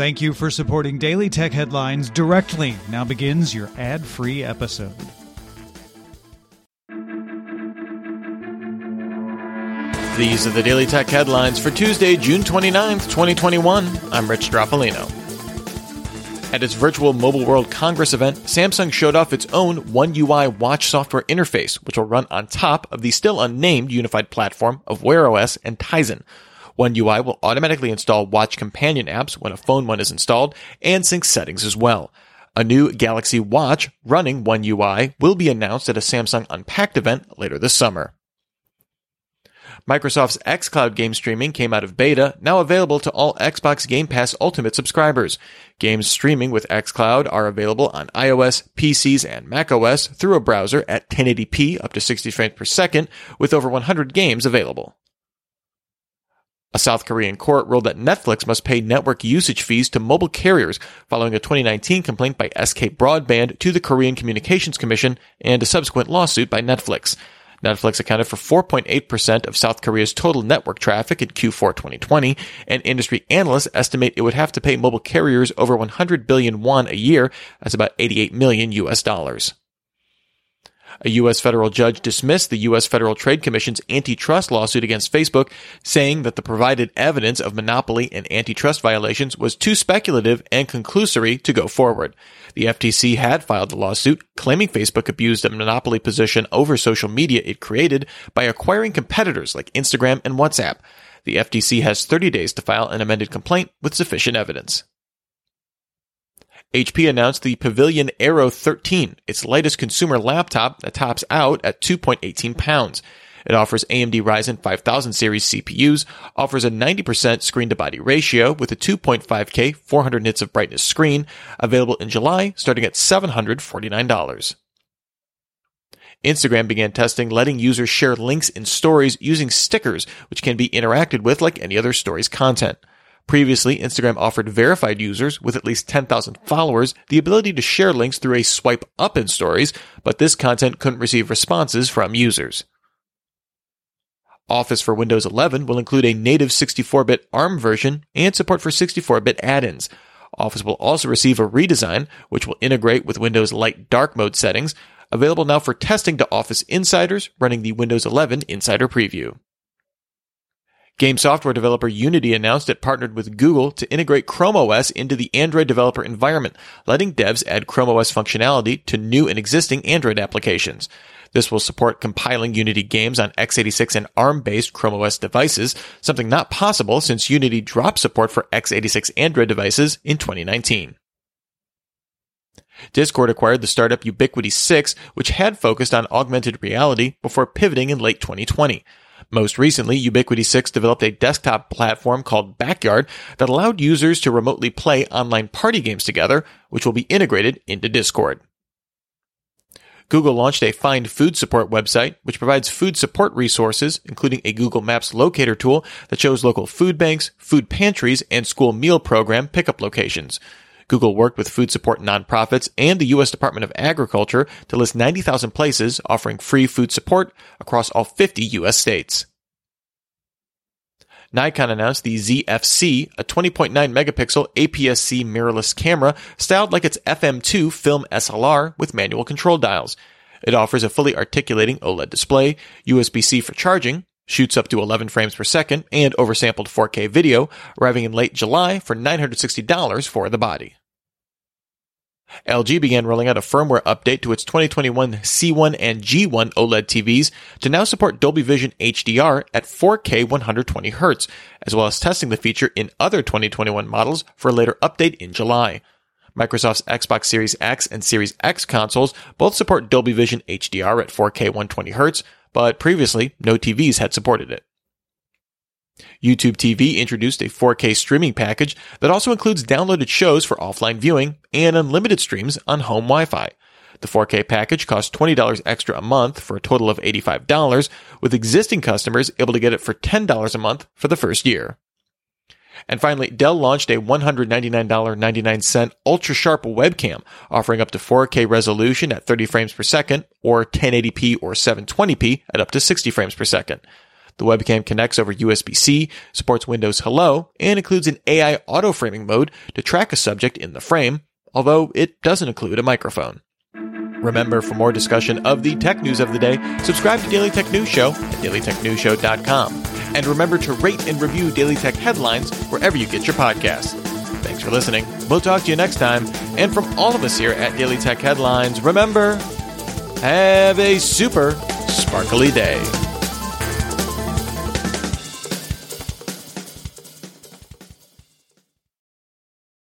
Thank you for supporting Daily Tech Headlines directly. Now begins your ad free episode. These are the Daily Tech Headlines for Tuesday, June 29th, 2021. I'm Rich Stroffolino. At its virtual Mobile World Congress event, Samsung showed off its own One UI watch software interface, which will run on top of the still unnamed unified platform of Wear OS and Tizen. One UI will automatically install watch companion apps when a phone one is installed and sync settings as well. A new Galaxy Watch running One UI will be announced at a Samsung Unpacked event later this summer. Microsoft's xCloud game streaming came out of beta, now available to all Xbox Game Pass Ultimate subscribers. Games streaming with xCloud are available on iOS, PCs, and macOS through a browser at 1080p up to 60 frames per second, with over 100 games available. A South Korean court ruled that Netflix must pay network usage fees to mobile carriers following a 2019 complaint by SK Broadband to the Korean Communications Commission and a subsequent lawsuit by Netflix. Netflix accounted for 4.8% of South Korea's total network traffic in Q4 2020, and industry analysts estimate it would have to pay mobile carriers over 100 billion won a year, that's about 88 million US dollars. A U.S. federal judge dismissed the U.S. Federal Trade Commission's antitrust lawsuit against Facebook, saying that the provided evidence of monopoly and antitrust violations was too speculative and conclusory to go forward. The FTC had filed the lawsuit, claiming Facebook abused a monopoly position over social media it created by acquiring competitors like Instagram and WhatsApp. The FTC has 30 days to file an amended complaint with sufficient evidence. HP announced the Pavilion Aero 13, its lightest consumer laptop that tops out at 2.18 pounds. It offers AMD Ryzen 5000 series CPUs, offers a 90% screen to body ratio with a 2.5K 400 nits of brightness screen, available in July starting at $749. Instagram began testing letting users share links in stories using stickers, which can be interacted with like any other stories content. Previously, Instagram offered verified users with at least 10,000 followers the ability to share links through a swipe up in stories, but this content couldn't receive responses from users. Office for Windows 11 will include a native 64-bit ARM version and support for 64-bit add-ins. Office will also receive a redesign, which will integrate with Windows Light Dark Mode settings, available now for testing to Office insiders running the Windows 11 Insider Preview. Game software developer Unity announced it partnered with Google to integrate Chrome OS into the Android developer environment, letting devs add Chrome OS functionality to new and existing Android applications. This will support compiling Unity games on x86 and ARM-based Chrome OS devices, something not possible since Unity dropped support for x86 Android devices in 2019. Discord acquired the startup Ubiquity 6, which had focused on augmented reality before pivoting in late 2020. Most recently, Ubiquity 6 developed a desktop platform called Backyard that allowed users to remotely play online party games together, which will be integrated into Discord. Google launched a Find Food Support website, which provides food support resources, including a Google Maps locator tool that shows local food banks, food pantries, and school meal program pickup locations. Google worked with food support nonprofits and the U.S. Department of Agriculture to list 90,000 places offering free food support across all 50 U.S. states. Nikon announced the ZFC, a 20.9 megapixel APS-C mirrorless camera styled like its FM2 film SLR with manual control dials. It offers a fully articulating OLED display, USB-C for charging, shoots up to 11 frames per second, and oversampled 4K video, arriving in late July for $960 for the body. LG began rolling out a firmware update to its 2021 C1 and G1 OLED TVs to now support Dolby Vision HDR at 4K 120Hz, as well as testing the feature in other 2021 models for a later update in July. Microsoft's Xbox Series X and Series X consoles both support Dolby Vision HDR at 4K 120Hz, but previously no TVs had supported it. YouTube TV introduced a 4K streaming package that also includes downloaded shows for offline viewing and unlimited streams on home Wi-Fi. The 4K package costs $20 extra a month for a total of $85, with existing customers able to get it for $10 a month for the first year. And finally, Dell launched a $199.99 ultra sharp webcam offering up to 4K resolution at 30 frames per second or 1080p or 720p at up to 60 frames per second. The webcam connects over USB-C, supports Windows Hello, and includes an AI auto framing mode to track a subject in the frame, although it doesn't include a microphone. Remember, for more discussion of the tech news of the day, subscribe to Daily Tech News Show at dailytechnewsshow.com. And remember to rate and review Daily Tech headlines wherever you get your podcasts. Thanks for listening. We'll talk to you next time. And from all of us here at Daily Tech Headlines, remember, have a super sparkly day.